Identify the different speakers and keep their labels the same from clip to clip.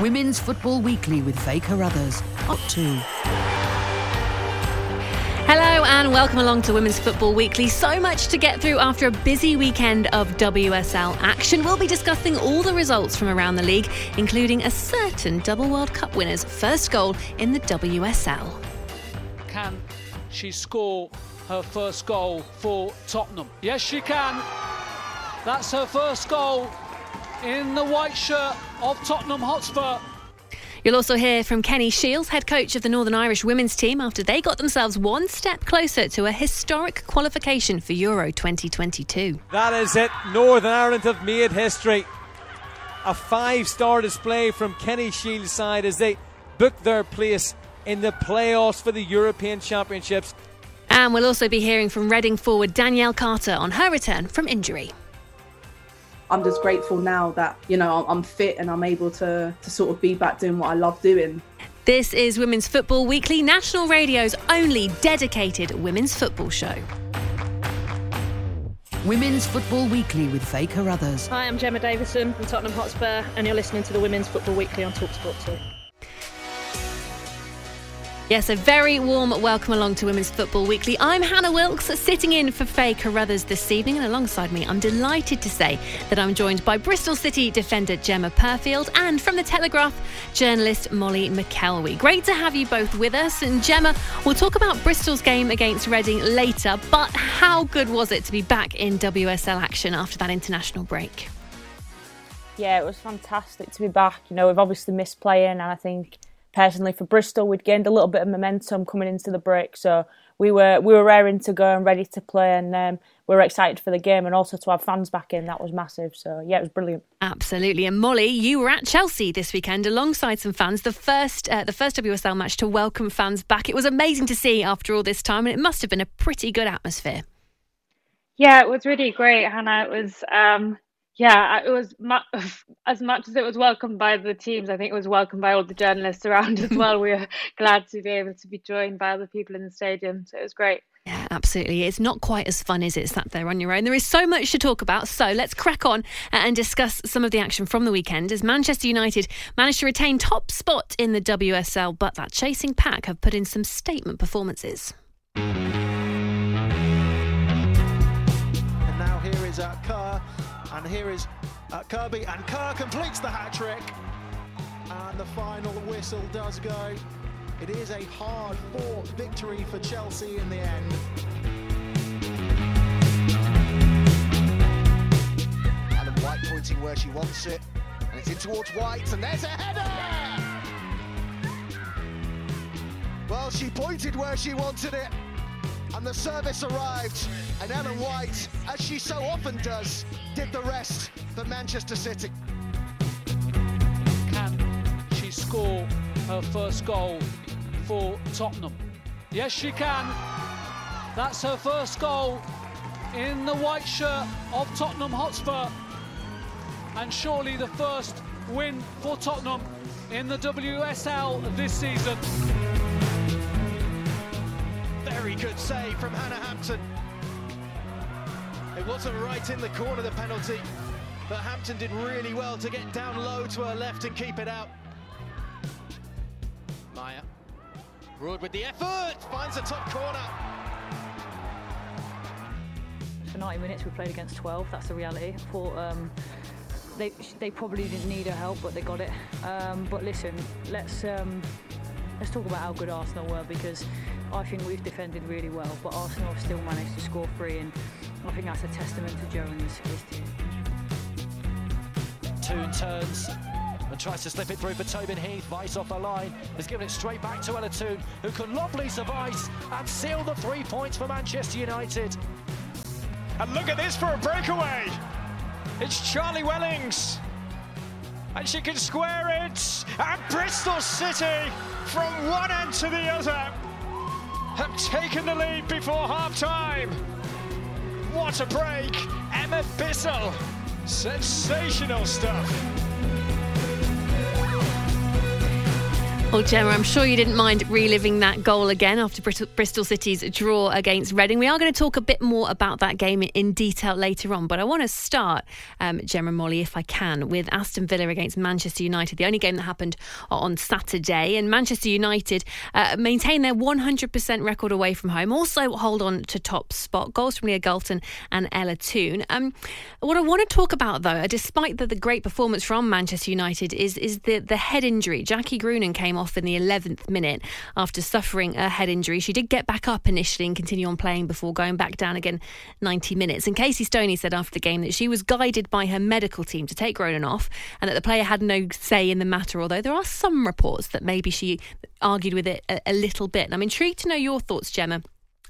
Speaker 1: Women's Football Weekly with Faye Carruthers. Up to.
Speaker 2: Hello and welcome along to Women's Football Weekly. So much to get through after a busy weekend of WSL action. We'll be discussing all the results from around the league, including a certain double World Cup winner's first goal in the WSL.
Speaker 3: Can she score her first goal for Tottenham? Yes, she can. That's her first goal in the white shirt of Tottenham Hotspur.
Speaker 2: You'll also hear from Kenny Shiels, head coach of the Northern Irish women's team, after they got themselves one step closer to a historic qualification for Euro 2022.
Speaker 4: That is it. Northern Ireland have made history. A five star display from Kenny Shiels' side as they book their place in the playoffs for the European Championships.
Speaker 2: And we'll also be hearing from Reading forward Danielle Carter on her return from injury.
Speaker 5: I'm just grateful now that you know I'm fit and I'm able to to sort of be back doing what I love doing.
Speaker 2: This is Women's Football Weekly, National Radio's only dedicated women's football show.
Speaker 1: Women's Football Weekly with Faye Carruthers.
Speaker 6: Hi, I'm Gemma Davison from Tottenham Hotspur, and you're listening to the Women's Football Weekly on Talksport 2.
Speaker 2: Yes, a very warm welcome along to Women's Football Weekly. I'm Hannah Wilkes, sitting in for Faye Carruthers this evening, and alongside me, I'm delighted to say that I'm joined by Bristol City defender Gemma Purfield and from the Telegraph, journalist Molly McElwee. Great to have you both with us. And Gemma, we'll talk about Bristol's game against Reading later, but how good was it to be back in WSL action after that international break?
Speaker 7: Yeah, it was fantastic to be back. You know, we've obviously missed playing, and I think personally for Bristol, we'd gained a little bit of momentum coming into the break, so we were we were raring to go and ready to play, and um, we were excited for the game and also to have fans back in. That was massive. So yeah, it was brilliant.
Speaker 2: Absolutely. And Molly, you were at Chelsea this weekend alongside some fans. The first uh, the first WSL match to welcome fans back. It was amazing to see after all this time, and it must have been a pretty good atmosphere.
Speaker 7: Yeah, it was really great, Hannah. It was. Um, yeah, it was mu- as much as it was welcomed by the teams. I think it was welcomed by all the journalists around as well. we were glad to be able to be joined by other people in the stadium, so it was great.
Speaker 2: Yeah, absolutely. It's not quite as fun as it sat there on your own. There is so much to talk about. So let's crack on uh, and discuss some of the action from the weekend as Manchester United managed to retain top spot in the WSL, but that chasing pack have put in some statement performances.
Speaker 8: And here is uh, Kirby, and Kerr completes the hat trick. And the final whistle does go. It is a hard fought victory for Chelsea in the end.
Speaker 9: Ellen White pointing where she wants it, and it's in towards White, and there's a header! Well, she pointed where she wanted it, and the service arrived, and Ellen White, as she so often does, did the rest for Manchester City.
Speaker 3: Can she score her first goal for Tottenham. Yes, she can. That's her first goal in the white shirt of Tottenham Hotspur. And surely the first win for Tottenham in the WSL this season.
Speaker 8: Very good save from Hannah Hampton. Wasn't right in the corner, the penalty, but Hampton did really well to get down low to her left and keep it out. Maya. Broad with the effort, finds the top corner.
Speaker 10: For 90 minutes, we played against 12. That's the reality. Thought um, they they probably didn't need our help, but they got it. Um, but listen, let's um, let's talk about how good Arsenal were because I think we've defended really well, but Arsenal have still managed to score three, and I think that's a testament to Joe and his, his team.
Speaker 8: Toone turns and tries to slip it through for Tobin Heath. Vice off the line has given it straight back to Ella Toone, who can lob survive and seal the three points for Manchester United.
Speaker 11: And look at this for a breakaway. It's Charlie Wellings. And she can square it. And Bristol City, from one end to the other, have taken the lead before half time. What a break. Emma Bissell. Sensational stuff.
Speaker 2: Well, Gemma, I'm sure you didn't mind reliving that goal again after Bristol City's draw against Reading. We are going to talk a bit more about that game in detail later on, but I want to start, um, Gemma Molly, if I can, with Aston Villa against Manchester United, the only game that happened on Saturday. And Manchester United uh, maintain their 100% record away from home, also hold on to top spot. Goals from Leah Galton and Ella Toone. Um, what I want to talk about, though, despite the, the great performance from Manchester United, is, is the, the head injury. Jackie Groenen came came off in the 11th minute after suffering a head injury. She did get back up initially and continue on playing before going back down again 90 minutes. And Casey Stoney said after the game that she was guided by her medical team to take Groenen off and that the player had no say in the matter, although there are some reports that maybe she argued with it a, a little bit. And I'm intrigued to know your thoughts, Gemma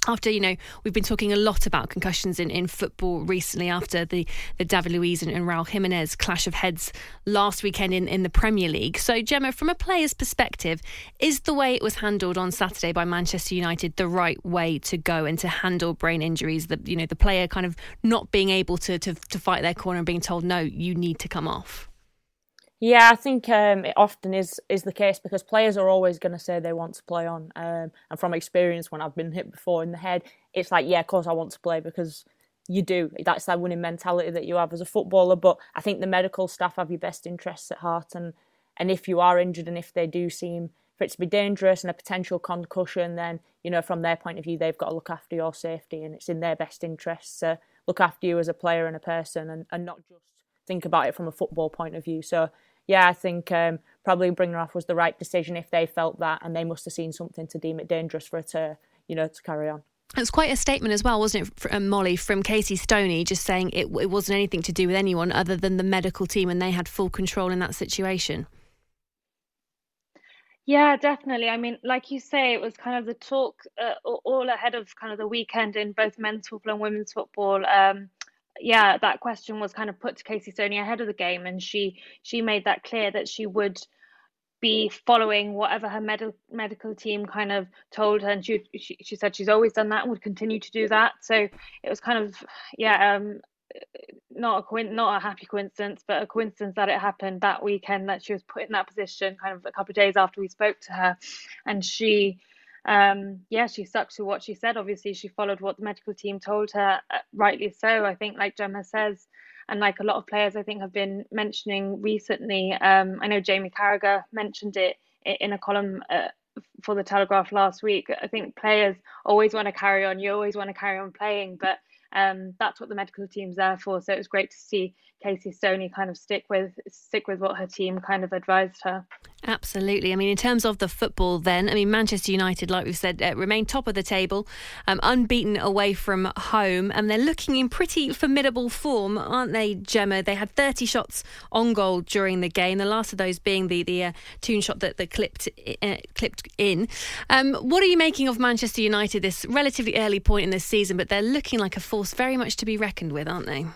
Speaker 2: after you know we've been talking a lot about concussions in, in football recently after the the David Luiz and, and Raul Jimenez clash of heads last weekend in, in the Premier League. So Gemma, from a player's perspective, is the way it was handled on Saturday by Manchester United the right way to go and to handle brain injuries? The you know the player kind of not being able to to, to fight their corner and being told no, you need to come off.
Speaker 7: Yeah, I think um, it often is is the case because players are always going to say they want to play on. Um, and from experience, when I've been hit before in the head, it's like, yeah, of course I want to play because you do. That's that winning mentality that you have as a footballer. But I think the medical staff have your best interests at heart, and and if you are injured and if they do seem for it to be dangerous and a potential concussion, then you know from their point of view they've got to look after your safety, and it's in their best interests to look after you as a player and a person, and, and not just think about it from a football point of view. So yeah, I think um, probably bringing her off was the right decision if they felt that, and they must have seen something to deem it dangerous for her to, you know, to carry on.
Speaker 2: It was quite a statement as well, wasn't it, from um, Molly, from Casey Stoney, just saying it, it wasn't anything to do with anyone other than the medical team, and they had full control in that situation.
Speaker 6: Yeah, definitely. I mean, like you say, it was kind of the talk uh, all ahead of kind of the weekend in both men's football and women's football. Um, yeah, that question was kind of put to Casey Stoney ahead of the game, and she she made that clear that she would be following whatever her med- medical team kind of told her, and she, she she said she's always done that and would continue to do that. So it was kind of yeah, um, not a coin- not a happy coincidence, but a coincidence that it happened that weekend that she was put in that position, kind of a couple of days after we spoke to her, and she um, yeah, she stuck to what she said. Obviously, she followed what the medical team told her, uh, rightly so. I think, like Gemma says, and like a lot of players, I think have been mentioning recently. Um, I know Jamie Carragher mentioned it in a column uh, for the Telegraph last week. I think players always want to carry on. You always want to carry on playing, but um, that's what the medical team's there for. So it was great to see Casey Stoney kind of stick with stick with what her team kind of advised her.
Speaker 2: Absolutely. I mean, in terms of the football, then I mean, Manchester United, like we've said, uh, remain top of the table, um, unbeaten away from home, and they're looking in pretty formidable form, aren't they, Gemma? They had 30 shots on goal during the game. The last of those being the the uh, Toone shot that, that clipped uh, clipped in. Um, what are you making of Manchester United this relatively early point in this season? But they're looking like a force very much to be reckoned with, aren't they?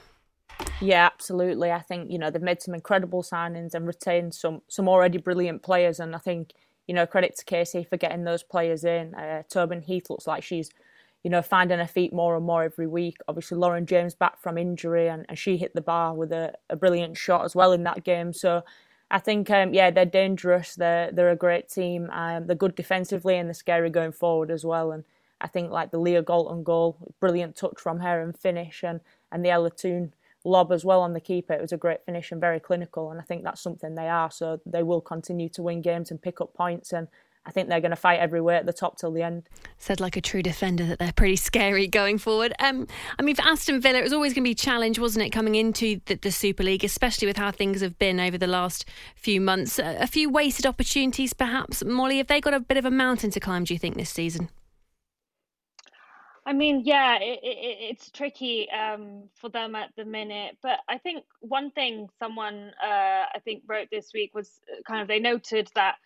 Speaker 7: Yeah, absolutely. I think you know they've made some incredible signings and retained some some already brilliant players, and I think you know, credit to Casey for getting those players in. Uh, Tobin Heath looks like she's, you know, finding her feet more and more every week. Obviously, Lauren James back from injury, and, and she hit the bar with a, a brilliant shot as well in that game. So I think, um, yeah, they're dangerous. They're they're a great team. Um, they're good defensively and they're scary going forward as well. And I think like the Leah Galton goal, brilliant touch from her and finish, and and the Ella Toone lob as well on the keeper. It was a great finish and very clinical. And I think that's something they are. So they will continue to win games and pick up points. And I think they're going to fight every way at the top till the end.
Speaker 2: Said like a true defender that they're pretty scary going forward. Um, I mean, for Aston Villa, it was always going to be a challenge, wasn't it, coming into the, the Super League, especially with how things have been over the last few months. A, a few wasted opportunities, perhaps. Molly, have they got a bit of a mountain to climb, do you think, this season?
Speaker 6: I mean, yeah, it, it, it's tricky um, for them at the minute. But I think one thing someone uh, I think wrote this week was uh, kind of they noted that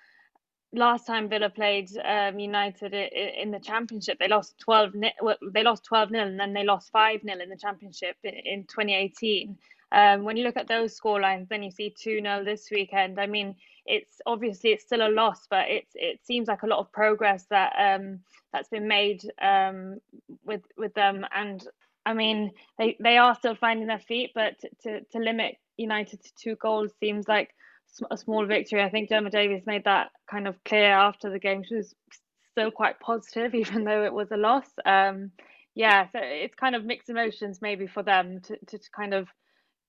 Speaker 6: last time Villa played um, United in the Championship, they lost twelve. They lost twelve 0 and then they lost five 0 in the Championship in 2018. Um, when you look at those scorelines, then you see two 0 this weekend. I mean, it's obviously it's still a loss, but it's it seems like a lot of progress that um, that's been made um, with with them. And I mean, they they are still finding their feet, but to to limit United to two goals seems like a small victory. I think Gemma Davies made that kind of clear after the game. She was still quite positive, even though it was a loss. Um, yeah, so it's kind of mixed emotions maybe for them to, to, to kind of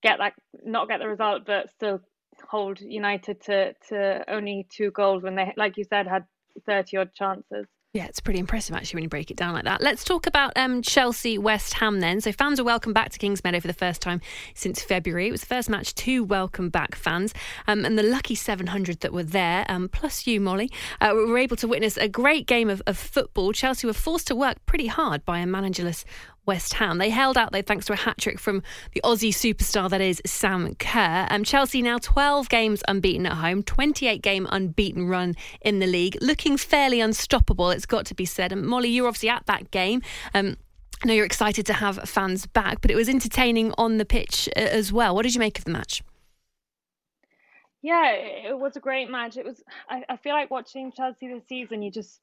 Speaker 6: get that, not get the result, but still hold United to to only two goals when they, like you said, had thirty odd chances.
Speaker 2: Yeah, it's pretty impressive actually when you break it down like that. Let's talk about um, Chelsea West Ham then. So fans are welcome back to Kingsmeadow for the first time since February. It was the first match to welcome back fans, um, and the lucky 700 that were there, um, plus you, Molly, uh, were able to witness a great game of, of football. Chelsea were forced to work pretty hard by a managerless West Ham. They held out though thanks to a hat trick from the Aussie superstar that is Sam Kerr. Um, Chelsea now 12 games unbeaten at home, 28 game unbeaten run in the league, looking fairly unstoppable. It's got to be said. And Molly, you're obviously at that game. Um, I know you're excited to have fans back, but it was entertaining on the pitch uh, as well. What did you make of the match?
Speaker 6: Yeah, it was a great match. It was. I, I feel like watching Chelsea this season. You just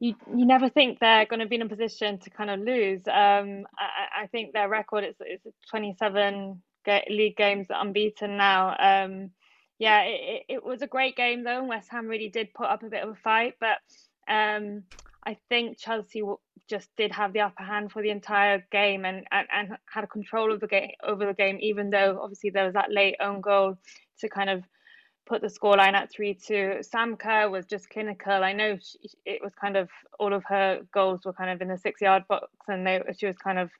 Speaker 6: you you never think they're going to be in a position to kind of lose. Um, I, I think their record is is 27 league games unbeaten now. Um, yeah, it, it was a great game though. and West Ham really did put up a bit of a fight, but um, I think Chelsea just did have the upper hand for the entire game and, and, and had control of the game over the game, even though obviously there was that late own goal to kind of put the scoreline at 3 2. Sam Kerr was just clinical. I know she, it was kind of all of her goals were kind of in the six yard box, and they, she was kind of,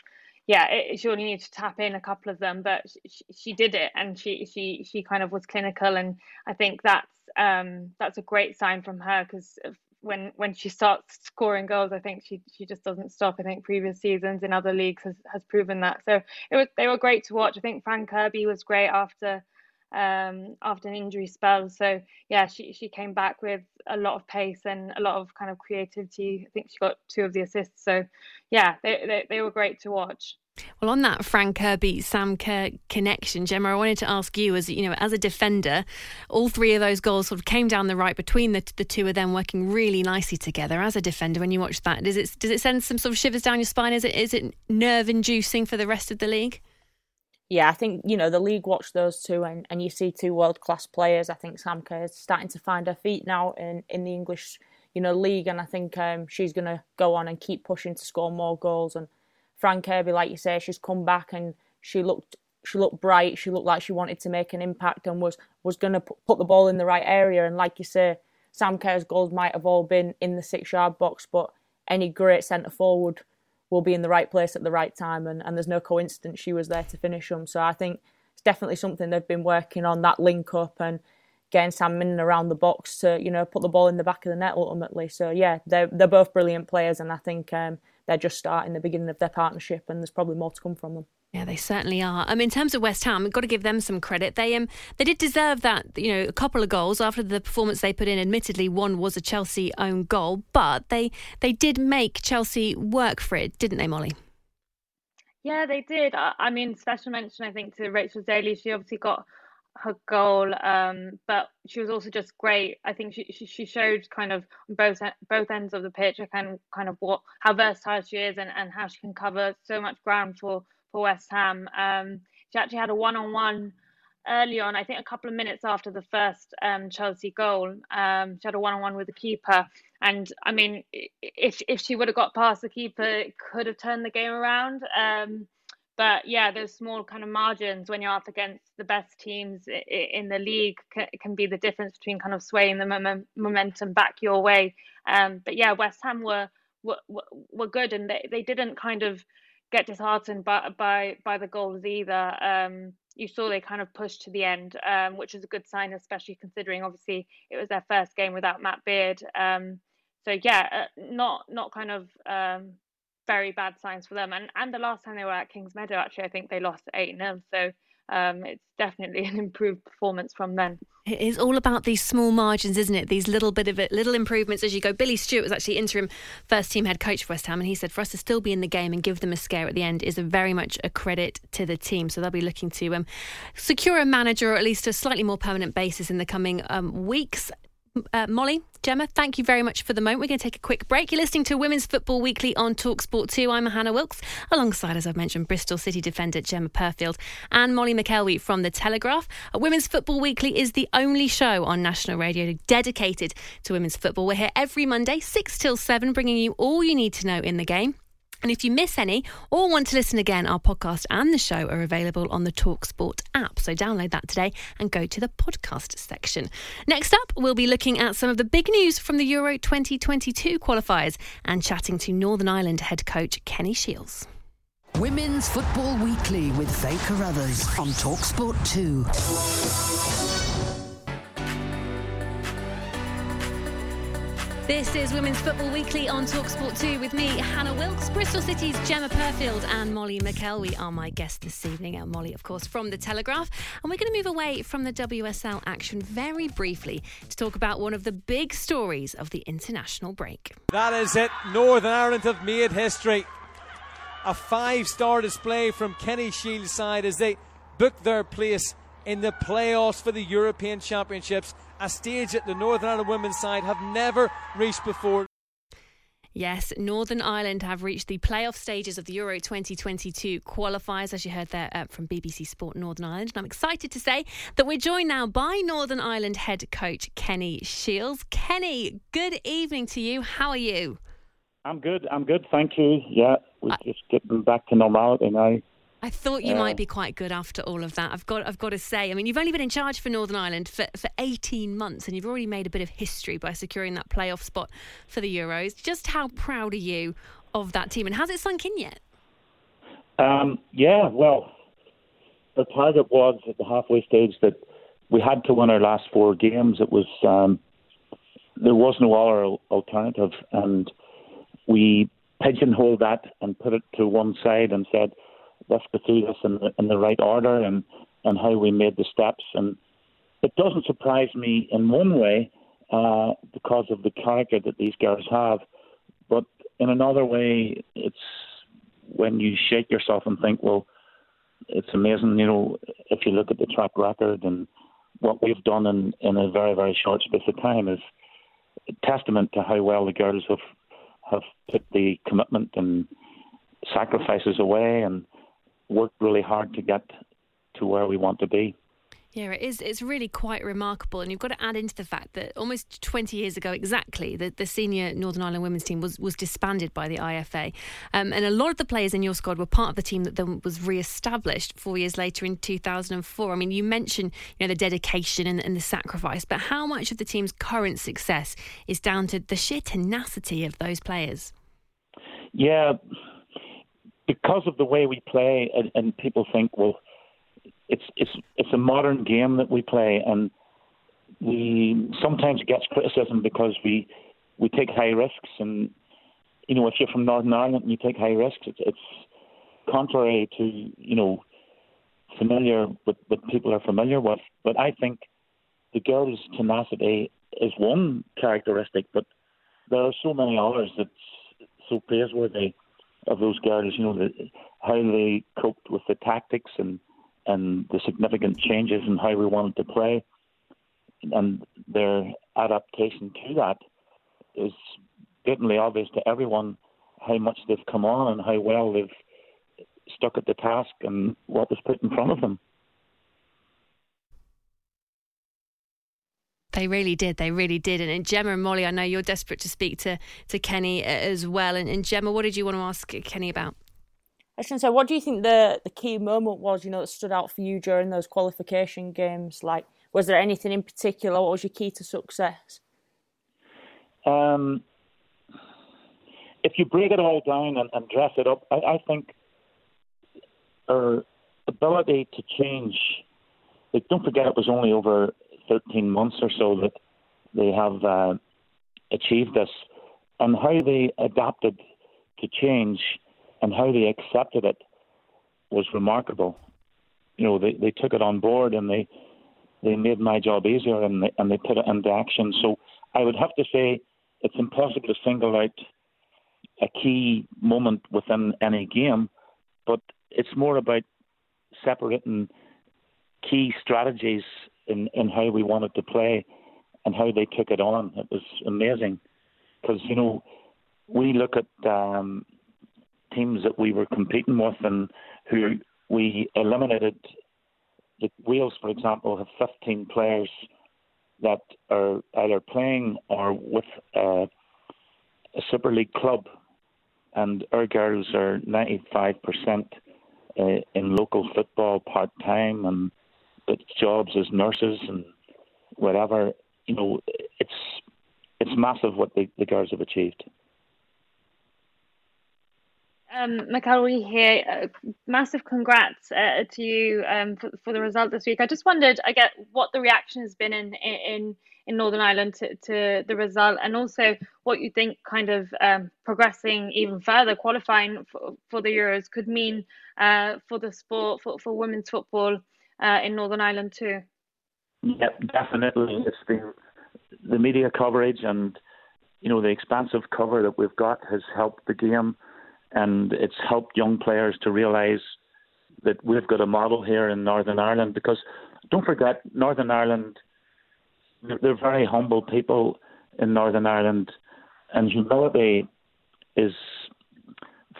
Speaker 6: yeah, it, she only needed to tap in a couple of them, but she, she did it and she, she, she kind of was clinical. And I think that's, um, that's a great sign from her because when when she starts scoring goals, I think she she just doesn't stop. I think previous seasons in other leagues has, has proven that. So it was they were great to watch. I think Fran Kirby was great after um, after an injury spell. So yeah, she she came back with a lot of pace and a lot of kind of creativity. I think she got two of the assists. So yeah, they they, they were great to watch.
Speaker 2: Well, on that Fran Kirby Sam Kerr connection, Gemma, I wanted to ask you, as you know, as a defender, all three of those goals sort of came down the right between the the two of them, working really nicely together. As a defender, when you watch that, does it does it send some sort of shivers down your spine? Is it is it nerve inducing for the rest of the league?
Speaker 7: Yeah, I think you know the league watched those two, and, and you see two world class players. I think Sam Kerr is starting to find her feet now in, in the English you know league, and I think um, she's going to go on and keep pushing to score more goals. And Fran Kirby, like you say, she's come back and she looked she looked bright. She looked like she wanted to make an impact and was was going to put the ball in the right area. And like you say, Sam Kerr's goals might have all been in the six yard box, but any great centre forward will be in the right place at the right time, and, and there's no coincidence she was there to finish them. So I think it's definitely something they've been working on that link up and getting Sam in and around the box to you know put the ball in the back of the net ultimately. So yeah, they're they're both brilliant players, and I think um, they're just starting the beginning of their partnership, and there's probably more to come from them.
Speaker 2: Yeah, they certainly are. Um, in terms of West Ham, we've got to give them some credit. They um they did deserve that, you know, a couple of goals after the performance they put in. Admittedly, one was a Chelsea own goal, but they they did make Chelsea work for it, didn't they, Molly?
Speaker 6: Yeah, they did. I mean, special mention I think to Rachel Daly. She obviously got her goal, um, but she was also just great. I think she, she, she showed kind of both both ends of the pitch, kind kind of what how versatile she is and, and how she can cover so much ground for for West Ham. Um, she actually had a one on one early on. I think a couple of minutes after the first um, Chelsea goal, um, she had a one on one with the keeper, and I mean, if if she would have got past the keeper, it could have turned the game around. But yeah, those small kind of margins when you're up against the best teams in the league can be the difference between kind of swaying the momentum back your way. Um, but yeah, West Ham were were were good, and they, they didn't kind of get disheartened by by by the goals either. Um, you saw they kind of pushed to the end, um, which is a good sign, especially considering obviously it was their first game without Matt Beard. Um, so yeah, uh, not not kind of um, very bad signs for them. And and the last time they were at Kingsmeadow, actually, I think they lost eight 0 So um, it's definitely an improved performance from them.
Speaker 2: It is all about these small margins, isn't it? These little bit of it, little improvements as you go. Billy Stewart was actually interim first team head coach for West Ham, and he said for us to still be in the game and give them a scare at the end is very much a credit to the team. So they'll be looking to um, secure a manager or at least a slightly more permanent basis in the coming um, weeks. Uh, Molly, Gemma, thank you very much for the moment. We're going to take a quick break. You're listening to Women's Football Weekly on Talksport 2. I'm Hannah Wilkes, alongside, as I've mentioned, Bristol City defender Gemma Purfield and Molly McElwee from The Telegraph. Uh, Women's Football Weekly is the only show on national radio dedicated to women's football. We're here every Monday, 6 till 7, bringing you all you need to know in the game. And if you miss any or want to listen again, our podcast and the show are available on the Talksport app. So download that today and go to the podcast section. Next up, we'll be looking at some of the big news from the Euro 2022 qualifiers and chatting to Northern Ireland head coach Kenny Shiels.
Speaker 1: Women's Football Weekly with Faye Carruthers on Talksport 2.
Speaker 2: This is Women's Football Weekly on Talksport 2 with me, Hannah Wilkes. Bristol City's Gemma Purfield and Molly McElwee are my guests this evening. And Molly, of course, from The Telegraph. And we're going to move away from the WSL action very briefly to talk about one of the big stories of the international break.
Speaker 4: That is it. Northern Ireland have made history. A five star display from Kenny Shiels' side as they book their place in the playoffs for the European Championships a stage that the Northern Ireland women's side have never reached before.
Speaker 2: Yes, Northern Ireland have reached the playoff stages of the Euro 2022 qualifiers, as you heard there uh, from BBC Sport Northern Ireland. And I'm excited to say that we're joined now by Northern Ireland head coach Kenny Shiels. Kenny, good evening to you. How are you?
Speaker 12: I'm good. I'm good. Thank you. Yeah, we're just getting back to normality now.
Speaker 2: I thought you might be quite good after all of that. I've got, I've got to say. I mean, you've only been in charge for Northern Ireland for, for 18 months, and you've already made a bit of history by securing that playoff spot for the Euros. Just how proud are you of that team, and has it sunk in yet?
Speaker 12: Um, yeah, well, the target was at the halfway stage that we had to win our last four games. It was um, there was no other alternative, and we pigeonholed that and put it to one side and said let's go through this in the, in the right order and, and how we made the steps. And it doesn't surprise me in one way uh, because of the character that these girls have, but in another way, it's when you shake yourself and think, well, it's amazing, you know, if you look at the track record and what we've done in, in a very, very short space of time is testament to how well the girls have have put the commitment and sacrifices away and worked really hard to get to where we want to be.
Speaker 2: Yeah, it is. It's really quite remarkable, and you've got to add into the fact that almost 20 years ago, exactly, the, the senior Northern Ireland women's team was was disbanded by the IFA, um, and a lot of the players in your squad were part of the team that then was re-established four years later in 2004. I mean, you mentioned you know the dedication and, and the sacrifice, but how much of the team's current success is down to the sheer tenacity of those players?
Speaker 12: Yeah, because of the way we play, and, and people think, well, it's it's it's a modern game that we play, and we sometimes gets criticism because we we take high risks, and you know, if you're from Northern Ireland and you take high risks, it's, it's contrary to you know familiar with what people are familiar with. But I think the girls' tenacity is one characteristic, but there are so many others that's so praiseworthy of those girls. You know, the, how they coped with the tactics and and the significant changes in how we wanted to play and their adaptation to that is blatantly obvious to everyone how much they've come on and how well they've stuck at the task and what was put in front of them.
Speaker 2: They really did. They really did. And, and, Gemma and Molly, I know you're desperate to speak to, to Kenny uh, as well. And, and Gemma, what did you want to ask Kenny about?
Speaker 7: I was going to say, what do you think the, the key moment was, you know, that stood out for you during those qualification games? Like, was there anything in particular? What was your key to success?
Speaker 12: Um, if you break it all down and, and dress it up, I, I think our ability to change. Like, don't forget, it was only over 13 months or so that they have uh, achieved this, and how they adapted to change and how they accepted it was remarkable. You know, they, they took it on board and they they made my job easier and they, and they put it into action. So I would have to say it's impossible to single out a key moment within any game, but it's more about separating key strategies in, in how we wanted to play and how they took it on. It was amazing because, you know, we look at um, teams that we were competing with and who we eliminated. The Wales, for example, have 15 players that are either playing or with uh, a Super League club, and our girls are 95% uh, in local football part time and jobs as nurses and whatever. You know, it's it's massive what the, the girls have achieved.
Speaker 6: Um, McElwee here. Uh, massive congrats uh, to you um, for, for the result this week. I just wondered, I get what the reaction has been in in in Northern Ireland to, to the result, and also what you think kind of um, progressing even further, qualifying for, for the Euros could mean uh, for the sport, for, for women's football uh, in Northern Ireland too.
Speaker 12: Yep, definitely. It's been the media coverage and you know the expansive cover that we've got has helped the game, and it's helped young players to realise that we've got a model here in Northern Ireland. Because don't forget, Northern Ireland, they're very humble people in Northern Ireland, and humility is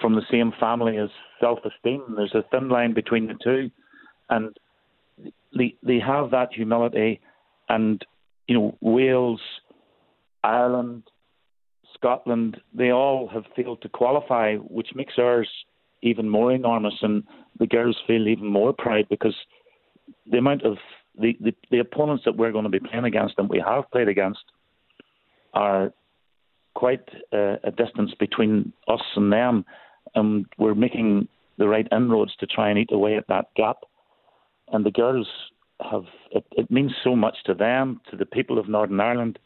Speaker 12: from the same family as self-esteem. There's a thin line between the two, and they they have that humility, and you know Wales, Ireland, Scotland, they all have failed to qualify, which makes ours even more enormous, and the girls feel even more pride because the amount of the, the, the opponents that we're going to be playing against and we have played against are quite uh, a distance between us and them, and we're making the right inroads to try and eat away at that gap and the girls have it, it means so much to them, to the people of Northern Ireland.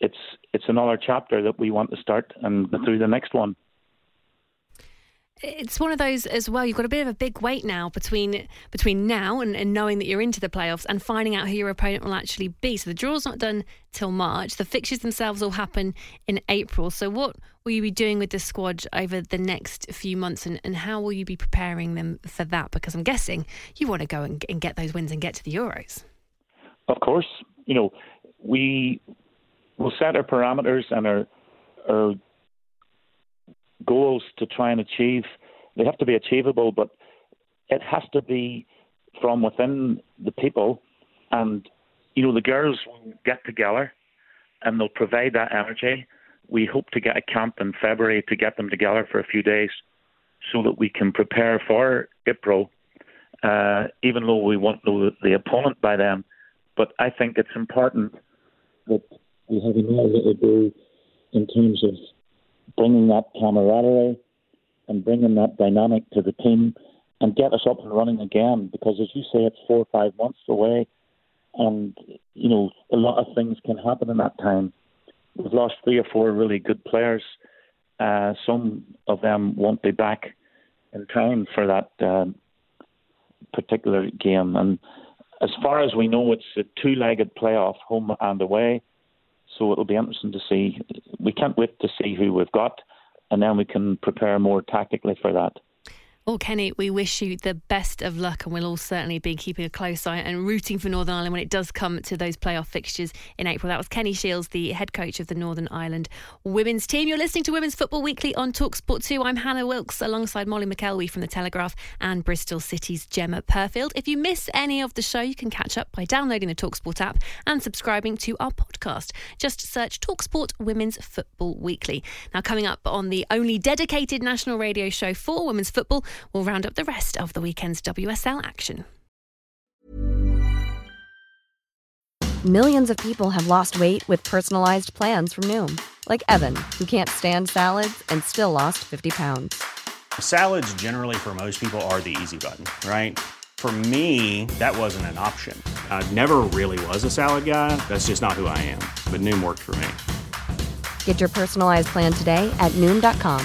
Speaker 12: It's it's another chapter that we want to start and through the next one
Speaker 2: it's one of those as well. You've got a bit of a big wait now between between now and, and, knowing that you're into the playoffs and finding out who your opponent will actually be. So the draw's not done till March. The fixtures themselves will happen in April. So what will you be doing with the squad over the next few months, and, and how will you be preparing them for that? Because I'm guessing you want to go and, and get those wins and get to the Euros.
Speaker 12: Of course, you know we will set our parameters and our our goals to try and achieve. They have to be achievable, but it has to be from within the people. And, you know, the girls will get together and they'll provide that energy. We hope to get a camp in February to get them together for a few days so that we can prepare for April, uh, even though we won't know the opponent by then. But I think it's important that we have another little do in terms of bringing that camaraderie and bringing that dynamic to the team and get us up and running again. Because as you say, it's four or five months away, and you know a lot of things can happen in that time. We've lost three or four really good players. Uh, some of them won't be back in time for that uh, particular game. And as far as we know, it's a two-legged playoff, home and away. So it'll be interesting to see. We can't wait to see who we've got, and then we can prepare more tactically for that.
Speaker 2: Well, Kenny, we wish you the best of luck, and we'll all certainly be keeping a close eye and rooting for Northern Ireland when it does come to those playoff fixtures in April. That was Kenny Shiels, the head coach of the Northern Ireland women's team. You're listening to Women's Football Weekly on Talksport 2. I'm Hannah Wilkes alongside Molly McElwee from The Telegraph and Bristol City's Gemma Purfield. If you miss any of the show, you can catch up by downloading the Talksport app and subscribing to our podcast. Just search Talksport Women's Football Weekly. Now, coming up on the only dedicated national radio show for women's football, We'll round up the rest of the weekend's WSL action.
Speaker 13: Millions of people have lost weight with personalized plans from Noom, like Evan, who can't stand salads and still lost 50 pounds.
Speaker 14: Salads, generally, for most people, are the easy button, right? For me, that wasn't an option. I never really was a salad guy. That's just not who I am. But Noom worked for me.
Speaker 13: Get your personalized plan today at Noom.com.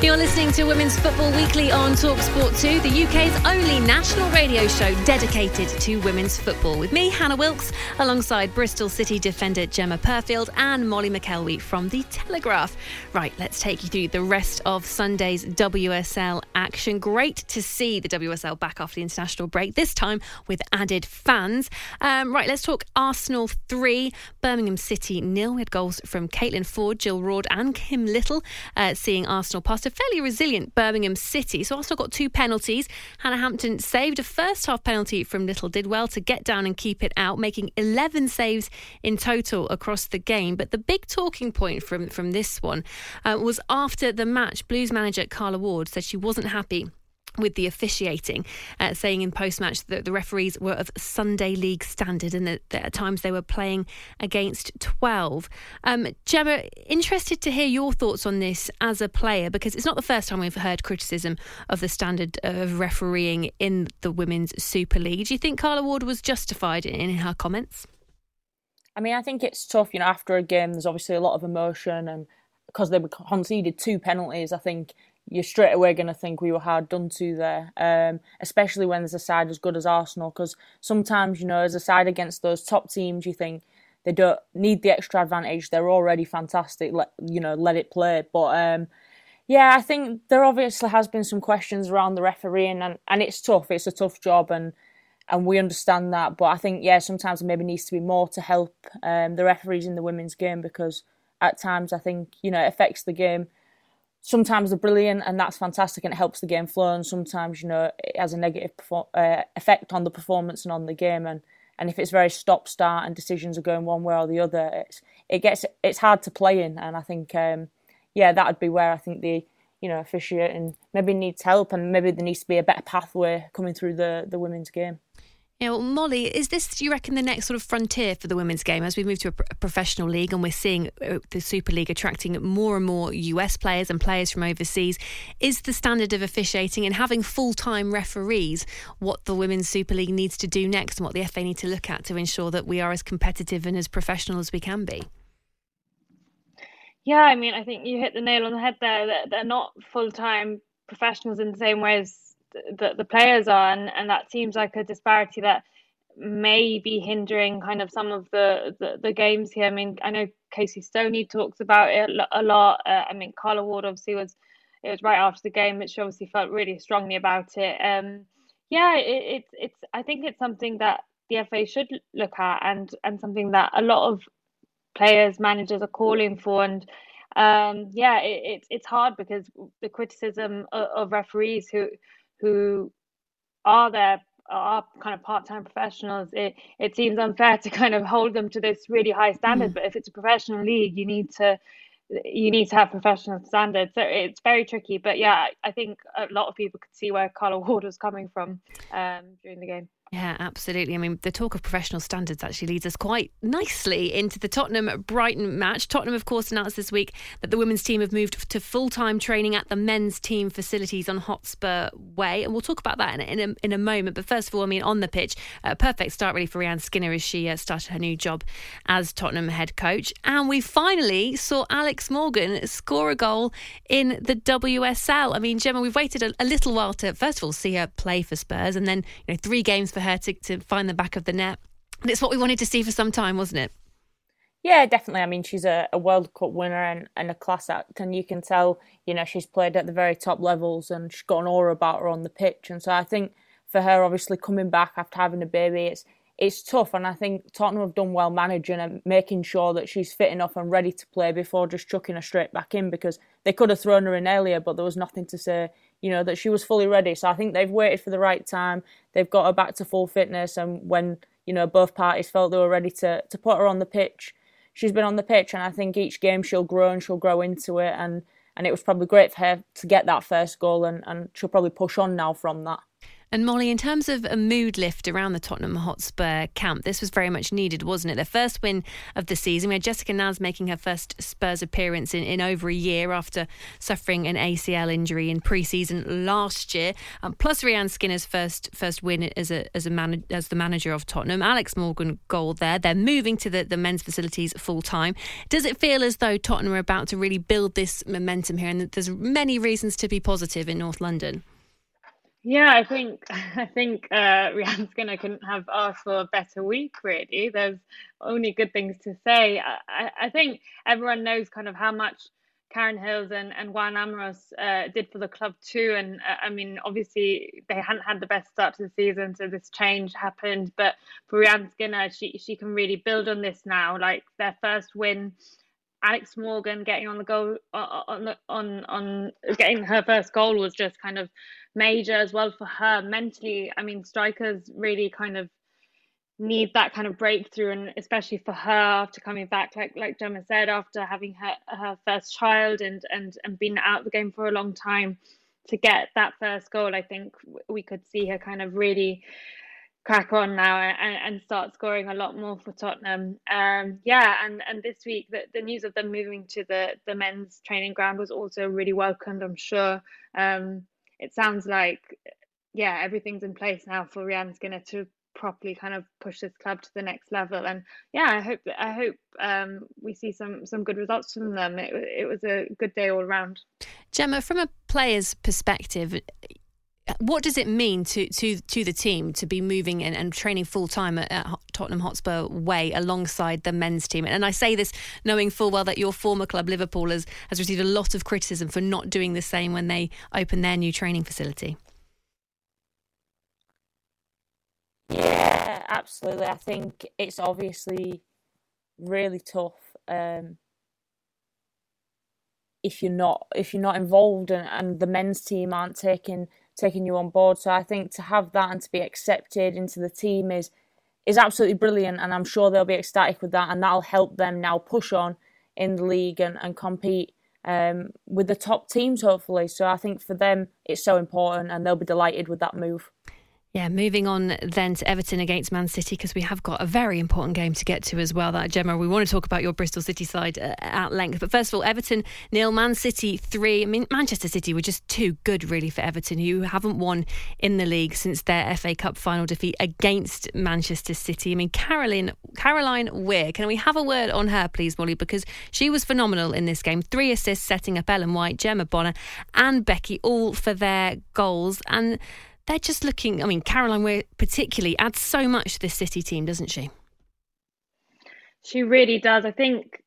Speaker 2: You're listening to Women's Football Weekly on Talksport 2, the UK's only national radio show dedicated to women's football. With me, Hannah Wilkes, alongside Bristol City defender Gemma Purfield and Molly McElwee from The Telegraph. Right, let's take you through the rest of Sunday's WSL action. Great to see the WSL back after the international break, this time with added fans. Um, right, let's talk Arsenal 3, Birmingham City nil. We had goals from Caitlin Foord, Jill Roord, and Kim Little, uh, seeing Arsenal past a fairly resilient Birmingham City. So Arsenal got two penalties. Hannah Hampton saved a first half penalty from Little, did well to get down and keep it out, making 11 saves in total across the game. But the big talking point from, from this one uh, was after the match, Blues manager Carla Ward said she wasn't happy with the officiating, uh, saying in post match that the referees were of Sunday League standard and that, at times they were playing against 12. Um, Gemma, interested to hear your thoughts on this as a player because it's not the first time we've heard criticism of the standard of refereeing in the Women's Super League. Do you think Carla Ward was justified in, in her comments?
Speaker 7: I mean, I think it's tough. You know, after a game, there's obviously a lot of emotion, and because they conceded two penalties, I think you're straight away going to think we were hard done to there, um, especially when there's a side as good as Arsenal. Because sometimes, you know, as a side against those top teams, you think they don't need the extra advantage. They're already fantastic. Let you know, let it play. But um, yeah, I think there obviously has been some questions around the refereeing, and, and it's tough. It's a tough job, and and we understand that. But I think yeah, sometimes there maybe needs to be more to help um, the referees in the women's game because at times I think you know it affects the game sometimes they're brilliant and that's fantastic and it helps the game flow and sometimes you know it has a negative uh, effect on the performance and on the game and and if it's very stop start and decisions are going one way or the other it's it gets it's hard to play in and I think um, yeah that would be where I think the you know officiating maybe needs help and maybe there needs to be a better pathway coming through the the women's game.
Speaker 2: Yeah, well, Molly, is this, do you reckon, the next sort of frontier for the women's game as we move to a, a professional league and we're seeing uh, the Super League attracting more and more US players and players from overseas? Is the standard of officiating and having full time referees what the Women's Super League needs to do next and what the FA need to look at to ensure that we are as competitive and as professional as we can be?
Speaker 6: Yeah, I mean, I think you hit the nail on the head there. That they're not full time professionals in the same way as the, the players are, and, and that seems like a disparity that may be hindering kind of some of the, the, the games here. I mean, I know Casey Stoney talks about it a lot. Uh, I mean, Carla Ward obviously was it was right after the game, which she obviously felt really strongly about it. Um, yeah, it, it's it's I think it's something that the FA should look at, and and something that a lot of players, managers are calling for, and um, yeah, it, it's it's hard because the criticism of, of referees who who are there are kind of part-time professionals it it seems unfair to kind of hold them to this really high standard. Mm. but if it's a professional league you need to you need to have professional standards. So it's very tricky. But yeah i think a lot of people could see where carla ward was coming from um, during the game
Speaker 2: yeah, absolutely. I mean, the talk of professional standards actually leads us quite nicely into the Tottenham Brighton match. Tottenham, of course, announced this week that the women's team have moved to full time training at the men's team facilities on Hotspur Way. And we'll talk about that in a, in a, in a moment. But first of all, I mean, on the pitch, a perfect start really for Rehanne Skinner as she uh, started her new job as Tottenham head coach. And we finally saw Alex Morgan score a goal in the WSL. I mean, Gemma, we've waited a, a little while to, first of all, see her play for Spurs and then, you know, three games her to, to find the back of the net. And it's what we wanted to see for some time, wasn't it?
Speaker 7: Yeah, definitely. I mean, she's a, a World Cup winner and, and a class act, and you can tell, you know, she's played at the very top levels and she's got an aura about her on the pitch. And so I think for her, obviously coming back after having a baby, it's it's tough. And I think Tottenham have done well managing and making sure that she's fit enough and ready to play before just chucking her straight back in because they could have thrown her in earlier, but there was nothing to say you know, that she was fully ready. So I think they've waited for the right time. They've got her back to full fitness, and when you know both parties felt they were ready to to put her on the pitch, she's been on the pitch, and I think each game she'll grow and she'll grow into it, and and it was probably great for her to get that first goal, and and she'll probably push on now from that.
Speaker 2: And Molly, in terms of a mood lift around the Tottenham Hotspur camp, this was very much needed, wasn't it? Their first win of the season. We had Jessica Naz making her first Spurs appearance in, in over a year after suffering an ACL injury in pre-season last year. Um, plus Rehanne Skinner's first first win as a as a man, as the manager of Tottenham. Alex Morgan goal there. They're moving to the, the men's facilities full time. Does it feel as though Tottenham are about to really build this momentum here, and there's many reasons to be positive in North London?
Speaker 6: Yeah, I think I think uh, Rehanne Skinner couldn't have asked for a better week. Really, there's only good things to say. I, I think everyone knows kind of how much Karen Hills and and Juan Amoros uh, did for the club too. And uh, I mean, obviously they hadn't had the best start to the season, so this change happened. But for Rehanne Skinner, she she can really build on this now. Like their first win. Alex Morgan getting on the goal uh, on on on getting her first goal was just kind of major as well for her mentally. I mean, strikers really kind of need that kind of breakthrough, and especially for her after coming back, like like Gemma said, after having her her first child and and and being out of the game for a long time, to get that first goal, I think we could see her kind of really crack on now and, and start scoring a lot more for Tottenham. Um, yeah, and, and this week the, the news of them moving to the, the men's training ground was also really welcomed, I'm sure. Um, it sounds like yeah everything's in place now for Rehanne Skinner to properly kind of push this club to the next level and yeah I hope I hope um, we see some some good results from them it, it was a good day all around
Speaker 2: Gemma from a player's perspective what does it mean to to to the team to be moving and, and training full time at, at, Tottenham Hotspur Way alongside the men's team? And I say this knowing full well that your former club Liverpool has, has received a lot of criticism for not doing the same when they opened their new training facility.
Speaker 7: Yeah, absolutely. I think it's obviously really tough um, if you're not if you're not involved and, and the men's team aren't taking taking you on board. So I think to have that and to be accepted into the team is is absolutely brilliant, and I'm sure they'll be ecstatic with that, and that'll help them now push on in the league and, and compete um, with the top teams, hopefully. So I think for them, it's so important, and they'll be delighted with that move.
Speaker 2: Yeah, moving on then to Everton against Man City because we have got a very important game to get to as well. That Gemma, we want to talk about your Bristol City side uh, at length. But first of all, Everton nil, Man City three. I mean, Manchester City were just too good really for Everton, who haven't won in the league since their FA Cup final defeat against Manchester City. I mean, Caroline Caroline Weir, can we have a word on her, please, Molly? Because she was phenomenal in this game. Three assists, setting up Ellen White, Gemma Bonner, and Becky all for their goals and they're just looking. I mean, Caroline Weir particularly adds so much to this City team, doesn't she?
Speaker 6: She really does. I think,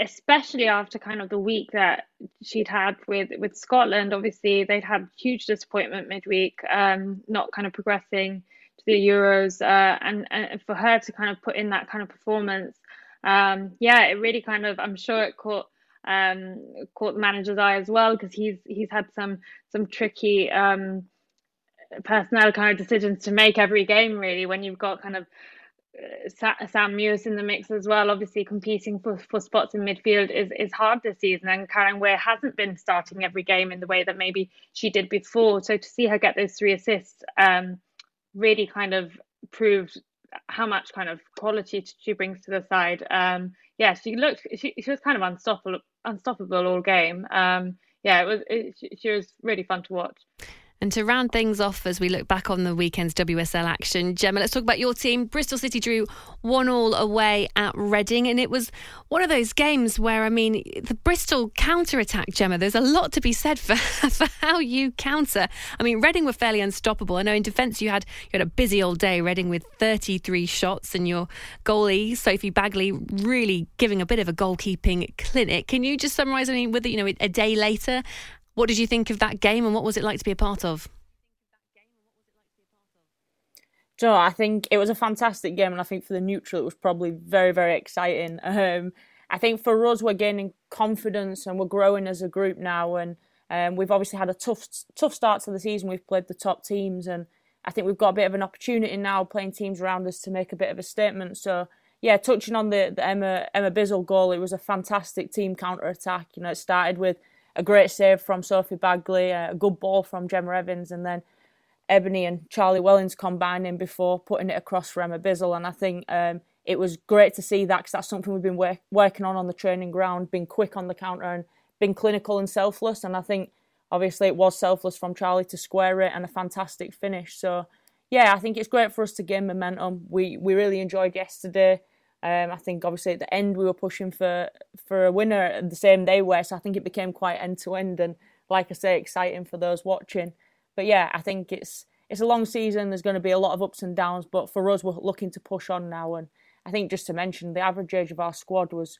Speaker 6: especially after kind of the week that she'd had with with Scotland. Obviously, they'd had huge disappointment midweek, um, not kind of progressing to the Euros, uh, and and for her to kind of put in that kind of performance, um, yeah, it really kind of. I'm sure it caught um, caught the manager's eye as well because he's he's had some some tricky. Um, personnel kind of decisions to make every game. Really, when you've got kind of uh, Sam Mewis in the mix as well. Obviously, competing for, for spots in midfield is, is hard this season, and Karen Weir hasn't been starting every game in the way that maybe she did before. So to see her get those three assists um, really kind of proved how much kind of quality she brings to the side. Um, yeah, she looked she, she was kind of unstoppable unstoppable all game. Um, yeah, it was it, she was really fun to watch.
Speaker 2: And to round things off as we look back on the weekend's WSL action, Gemma, let's talk about your team. Bristol City drew one all away at Reading, and it was one of those games where, I mean, the Bristol counter attack, Gemma, there's a lot to be said for, for how you counter. I mean, Reading were fairly unstoppable. I know in defence you had you had a busy old day, Reading with 33 shots, and your goalie, Sophie Baggaley, really giving a bit of a goalkeeping clinic. Can you just summarise, I mean, with, you know, a day later, what did you think of that game and what was it like to be a part of?
Speaker 7: Joe, I think it was a fantastic game, and I think for the neutral, it was probably very, very exciting. Um, I think for us, we're gaining confidence and we're growing as a group now. And um, we've obviously had a tough, tough start to the season. We've played the top teams, and I think we've got a bit of an opportunity now playing teams around us to make a bit of a statement. So, yeah, touching on the, the Emma Emma Bissell goal, it was a fantastic team counter attack. You know, it started with a great save from Sophie Baggaley, a good ball from Gemma Evans, and then Ebony and Charlie Wellings combining before putting it across for Emma Bissell. And I think um, it was great to see that because that's something we've been work- working on on the training ground, being quick on the counter and being clinical and selfless. And I think obviously it was selfless from Charlie to square it and a fantastic finish. So yeah, I think it's great for us to gain momentum. We we really enjoyed yesterday. Um, I think obviously at the end we were pushing for for a winner the same day where so I think it became quite end to end and like I say exciting for those watching. But yeah, I think it's it's a long season. There's going to be a lot of ups and downs, but for us we're looking to push on now. And I think just to mention the average age of our squad was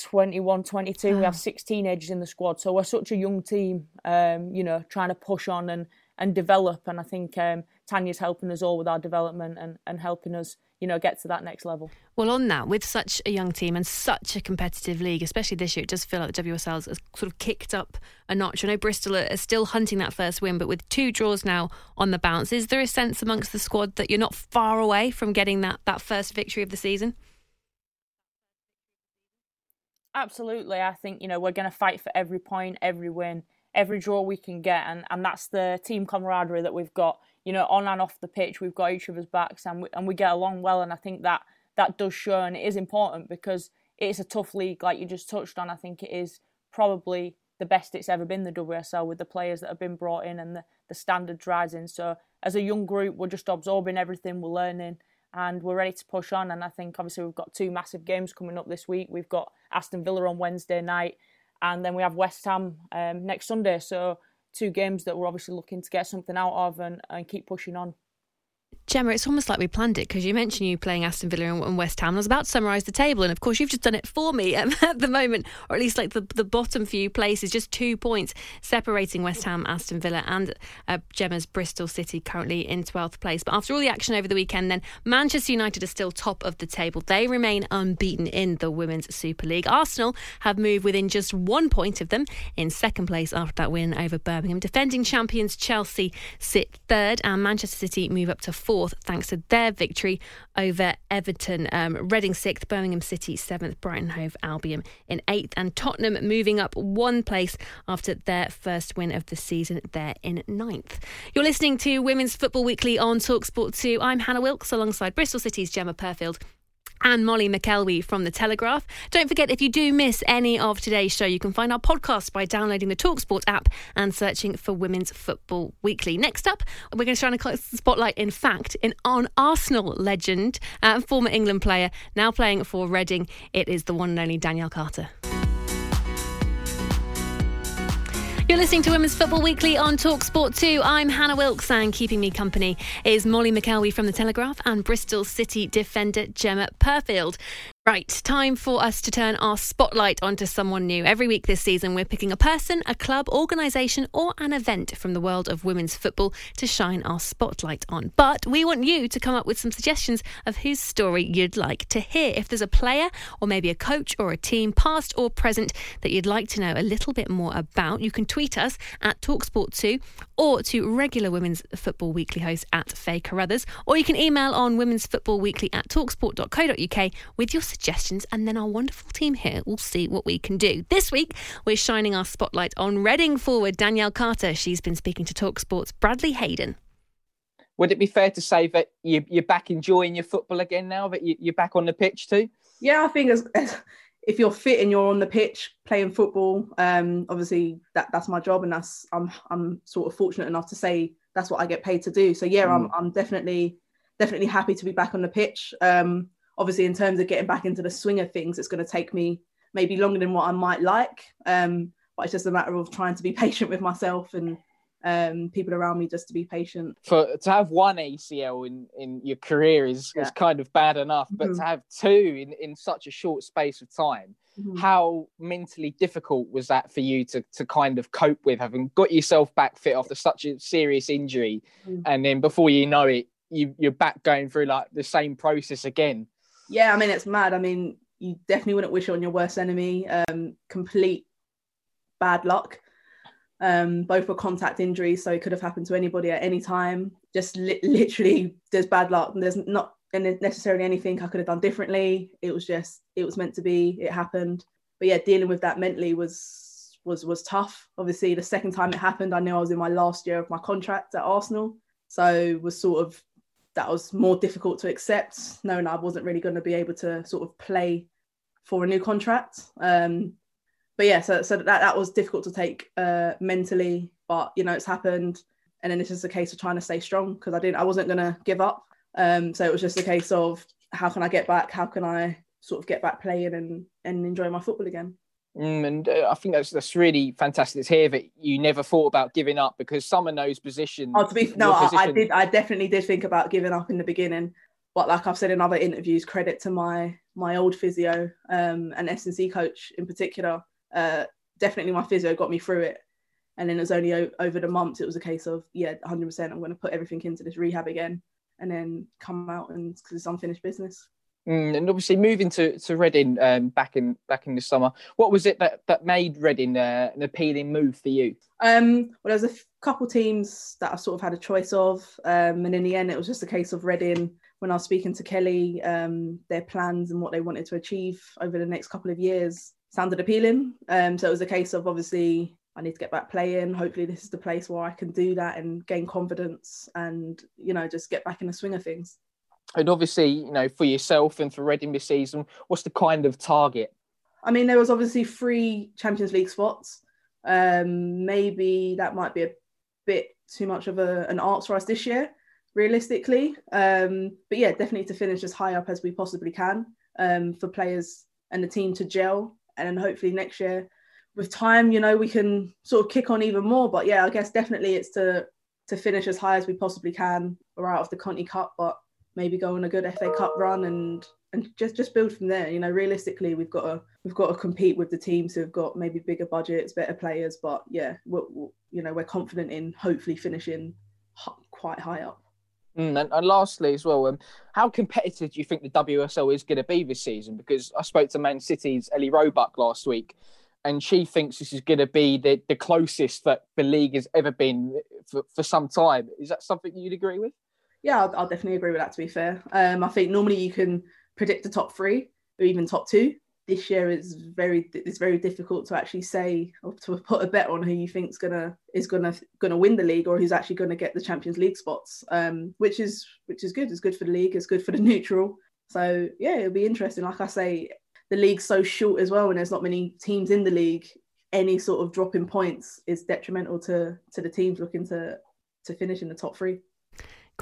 Speaker 7: 21, 22. We have six teenagers in the squad, so we're such a young team. Um, you know, trying to push on and and develop. And I think um, Tanya's helping us all with our development and and helping us you know, get to that next level.
Speaker 2: Well, on that, with such a young team and such a competitive league, especially this year, it does feel like the WSL has sort of kicked up a notch. I know Bristol are still hunting that first win, but with two draws now on the bounce, is there a sense amongst the squad that you're not far away from getting that, that first victory of the season?
Speaker 7: Absolutely. I think, you know, we're going to fight for every point, every win, every draw we can get. And, and that's the team camaraderie that we've got you know, on and off the pitch, we've got each other's backs and we, and we get along well. And I think that that does show, and it is important because it's a tough league, like you just touched on. I think it is probably the best it's ever been the WSL with the players that have been brought in and the, the standards rising. So as a young group, we're just absorbing everything we're learning and we're ready to push on. And I think obviously we've got two massive games coming up this week. We've got Aston Villa on Wednesday night, and then we have West Ham um, next Sunday. So two games that we're obviously looking to get something out of and, and keep pushing on.
Speaker 2: Gemma, it's almost like we planned it because you mentioned you playing Aston Villa and West Ham. I was about to summarise the table, and of course, you've just done it for me um, at the moment, or at least like the, the bottom few places, just two points separating West Ham, Aston Villa, and uh, Gemma's Bristol City currently in 12th place. But after all the action over the weekend, then Manchester United are still top of the table. They remain unbeaten in the Women's Super League. Arsenal have moved within just one point of them in second place after that win over Birmingham. Defending champions Chelsea sit third, and Manchester City move up to fourth thanks to their victory over Everton. Um, Reading sixth, Birmingham City seventh, Brighton Hove Albion in eighth, and Tottenham moving up one place after their first win of the season. They're in ninth. You're listening to Women's Football Weekly on Talksport 2. I'm Hannah Wilkes alongside Bristol City's Gemma Purfield and Molly McElwee from The Telegraph. Don't forget, if you do miss any of today's show, you can find our podcast by downloading the Talksport app and searching for Women's Football Weekly. Next up, we're going to shine a spotlight, in fact, in on Arsenal legend, uh, former England player, now playing for Reading. It is the one and only Danielle Carter. Listening to Women's Football Weekly on Talksport 2. I'm Hannah Wilkes, and keeping me company is Molly McElwee from The Telegraph and Bristol City defender Gemma Purfield. Right, time for us to turn our spotlight onto someone new. Every week this season, we're picking a person, a club, organisation, or an event from the world of women's football to shine our spotlight on. But we want you to come up with some suggestions of whose story you'd like to hear. If there's a player, or maybe a coach or a team, past or present, that you'd like to know a little bit more about, you can tweet us at Talksport2 or to regular Women's Football Weekly host at Faye Carruthers, or you can email on Women's Football Weekly at talksport.co.uk with your suggestions, and then our wonderful team here will see what we can do. This week, we're shining our spotlight on Reading forward Danielle Carter. She's been speaking to Talksport's Bradley Hayden.
Speaker 15: Would it be fair to say that you, are back enjoying your football again now that you, are back on the pitch too?
Speaker 5: Yeah, I think as, as, if you're fit and you're on the pitch playing football, um, obviously that that's my job, and that's I'm I'm sort of fortunate enough to say that's what I get paid to do. So yeah, mm. I'm I'm definitely definitely happy to be back on the pitch. Um, obviously in terms of getting back into the swing of things it's going to take me maybe longer than what i might like um, but it's just a matter of trying to be patient with myself and um, people around me just to be patient
Speaker 15: for to have one acl in in your career is, yeah. is kind of bad enough but mm-hmm. to have two in in such a short space of time mm-hmm. how mentally difficult was that for you to to kind of cope with having got yourself back fit after such a serious injury mm-hmm. and then before you know it you, you're back going through like the same process again
Speaker 5: yeah, I mean it's mad. I mean, you definitely wouldn't wish on your worst enemy. Um, complete bad luck. Um, both were contact injuries, so it could have happened to anybody at any time. Just li- literally, there's bad luck. There's not necessarily anything I could have done differently. It was just, it was meant to be. It happened. But yeah, dealing with that mentally was was was tough. Obviously, the second time it happened, I knew I was in my last year of my contract at Arsenal, so was sort of that was more difficult to accept, knowing I wasn't really going to be able to sort of play for a new contract. Um, but yeah, so so that that was difficult to take uh, mentally, but you know it's happened, and then it's just a case of trying to stay strong because I didn't, I wasn't going to give up. Um, so it was just a case of how can I get back? How can I sort of get back playing and and enjoy my football again?
Speaker 15: Mm, and uh, I think that's that's really fantastic to hear that you never thought about giving up because some of those positions.
Speaker 5: Oh, to be no. I, I, did. I definitely did think about giving up in the beginning, but like I've said in other interviews, credit to my my old physio um, and S and C coach in particular. Uh, definitely, my physio got me through it, and then it was only o- over the months. It was a case of yeah, 100. percent I'm going to put everything into this rehab again, and then come out and because it's unfinished business.
Speaker 15: Mm, and obviously moving to to Reading um, back in back in the summer, what was it that, that made Reading uh, an appealing move for you?
Speaker 5: Um, well, there's a f- couple teams that I sort of had a choice of, um, and in the end, it was just a case of Reading. When I was speaking to Kelly, um, their plans and what they wanted to achieve over the next couple of years sounded appealing. Um, so it was a case of obviously I need to get back playing. Hopefully, this is the place where I can do that and gain confidence, and you know, just get back in the swing of things
Speaker 15: and obviously, you know, for yourself and for Reading this season, what's the kind of target?
Speaker 5: I mean, there was obviously three Champions League spots. Um, maybe that might be a bit too much of a, an ask for us this year, realistically. Um, but yeah, definitely to finish as high up as we possibly can um, for players and the team to gel. And then hopefully next year, with time, you know, we can sort of kick on even more. But yeah, I guess definitely it's to to finish as high as we possibly can. We're out of the Conti Cup, but maybe go on a good FA Cup run and and just just build from there. You know, realistically, we've got to we've got to compete with the teams who've got maybe bigger budgets, better players. But yeah, we're, we're, you know, we're confident in hopefully finishing quite high up.
Speaker 15: Mm, and, and, lastly, as well, um, how competitive do you think the WSL is going to be this season? Because I spoke to Man City's Ellie Roebuck last week, and she thinks this is going to be the, the closest that the league has ever been for, for some time. Is that something you'd agree with?
Speaker 5: Yeah, I'll, I'll, definitely agree with that. To be fair, um, I think normally you can predict the top three or even top two. This year is very it's very difficult to actually say or to put a bet on who you think's gonna is gonna gonna win the league or who's actually gonna get the Champions League spots. Um, which is which is good. It's good for the league. It's good for the neutral. So yeah, it'll be interesting. Like I say, the league's so short as well, and there's not many teams in the league. Any sort of drop in points is detrimental to to the teams looking to to finish in the top three.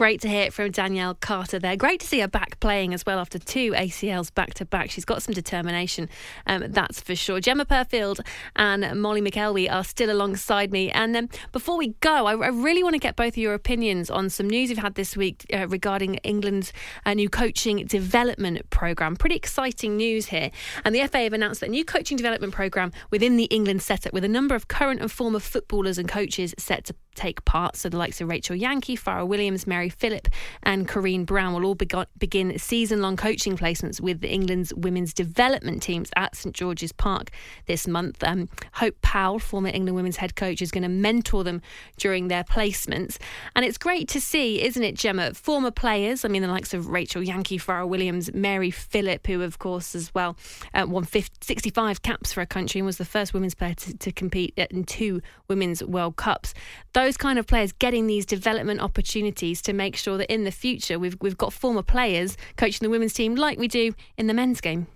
Speaker 2: Great to hear it from Danielle Carter there. Great to see her back playing as well after two ACLs back to back. She's got some determination, um, that's for sure. Gemma Purfield and Molly McElwee are still alongside me. And um, before we go, I, I, really want to get both of your opinions on some news we've had this week uh, regarding England's uh, new coaching development programme. Pretty exciting news here. And the FA have announced that a new coaching development programme within the England setup with a number of current and former footballers and coaches set to take part. So the likes of Rachel Yankey, Fara Williams, Mary Philip, and Corrine Brown will all begin season long coaching placements with England's women's development teams at St George's Park this month. Um, Hope Powell, former England women's head coach, is going to mentor them during their placements. And it's great to see, isn't it, Gemma? Former players, I mean, the likes of Rachel Yankey, Fara Williams, Mary Philip, who, of course, as well, uh, won 50, 65 caps for a country and was the first women's player to, to compete in two Women's World Cups. Those kind of players getting these development opportunities to make sure that in the future we've we've got former players coaching the women's team like we do in the men's game.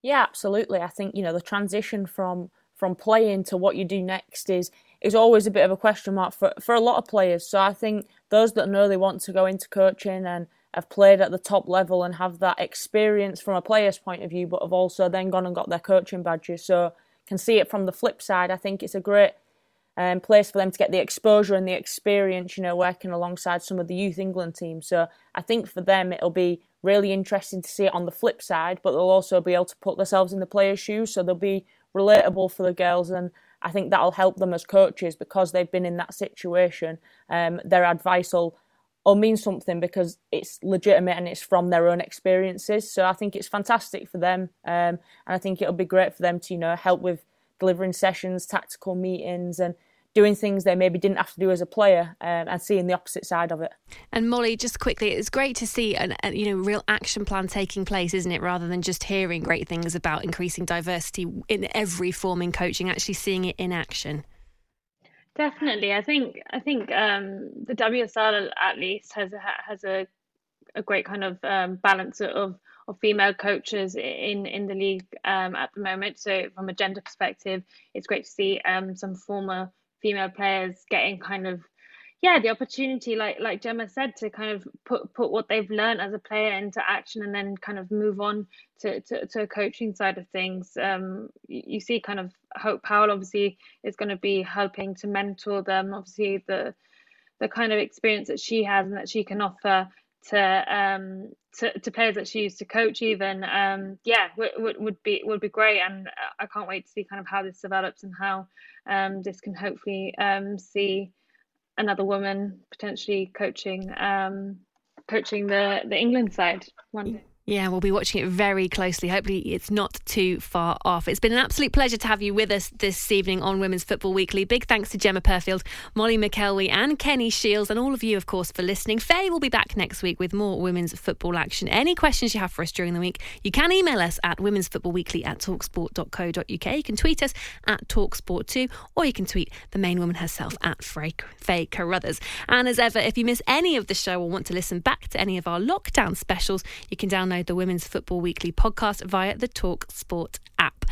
Speaker 7: Yeah, absolutely. I think you know the transition from from playing to what you do next is is always a bit of a question mark for for a lot of players. So I think those that know they want to go into coaching and have played at the top level and have that experience from a player's point of view, but have also then gone and got their coaching badges. So can see it from the flip side. I think it's a great um, place for them to get the exposure and the experience, you know, working alongside some of the youth England teams. So I think for them it'll be really interesting to see it on the flip side, but they'll also be able to put themselves in the players' shoes, so they'll be relatable for the girls, and I think that'll help them as coaches because they've been in that situation. Um, their advice will will mean something because it's legitimate and it's from their own experiences. So I think it's fantastic for them, um, and I think it'll be great for them to you know help with delivering sessions, tactical meetings, and doing things they maybe didn't have to do as a player um, and seeing the opposite side of it.
Speaker 2: And Molly, just quickly, it's great to see an, a you know real action plan taking place, isn't it? Rather than just hearing great things about increasing diversity in every form in coaching, actually seeing it in action.
Speaker 6: Definitely, I think I think um, the WSL at least has a, has a a great kind of um, balance of of female coaches in in the league um, at the moment. So from a gender perspective, it's great to see um, some former female players getting kind of yeah the opportunity like like Gemma said to kind of put put what they've learned as a player into action and then kind of move on to to, to a coaching side of things um you, see kind of Hope Powell obviously is going to be helping to mentor them obviously the the kind of experience that she has and that she can offer to um to, to players that she used to coach even um yeah would, would be would be great and I can't wait to see kind of how this develops and how um this can hopefully um see another woman potentially coaching um coaching the the England side one day.
Speaker 2: Yeah, we'll be watching it very closely. Hopefully, it's not too far off. It's been an absolute pleasure to have you with us this evening on Women's Football Weekly. Big thanks to Gemma Purfield, Molly McElwee, and Kenny Shields, and all of you, of course, for listening. Faye will be back next week with more women's football action. Any questions you have for us during the week, you can email us at Women's Football Weekly at talksport.co.uk. You can tweet us at talksport2, or you can tweet the main woman herself at Faye Carruthers. And as ever, if you miss any of the show or want to listen back to any of our lockdown specials, you can download the Women's Football Weekly podcast via the Talk Sport app.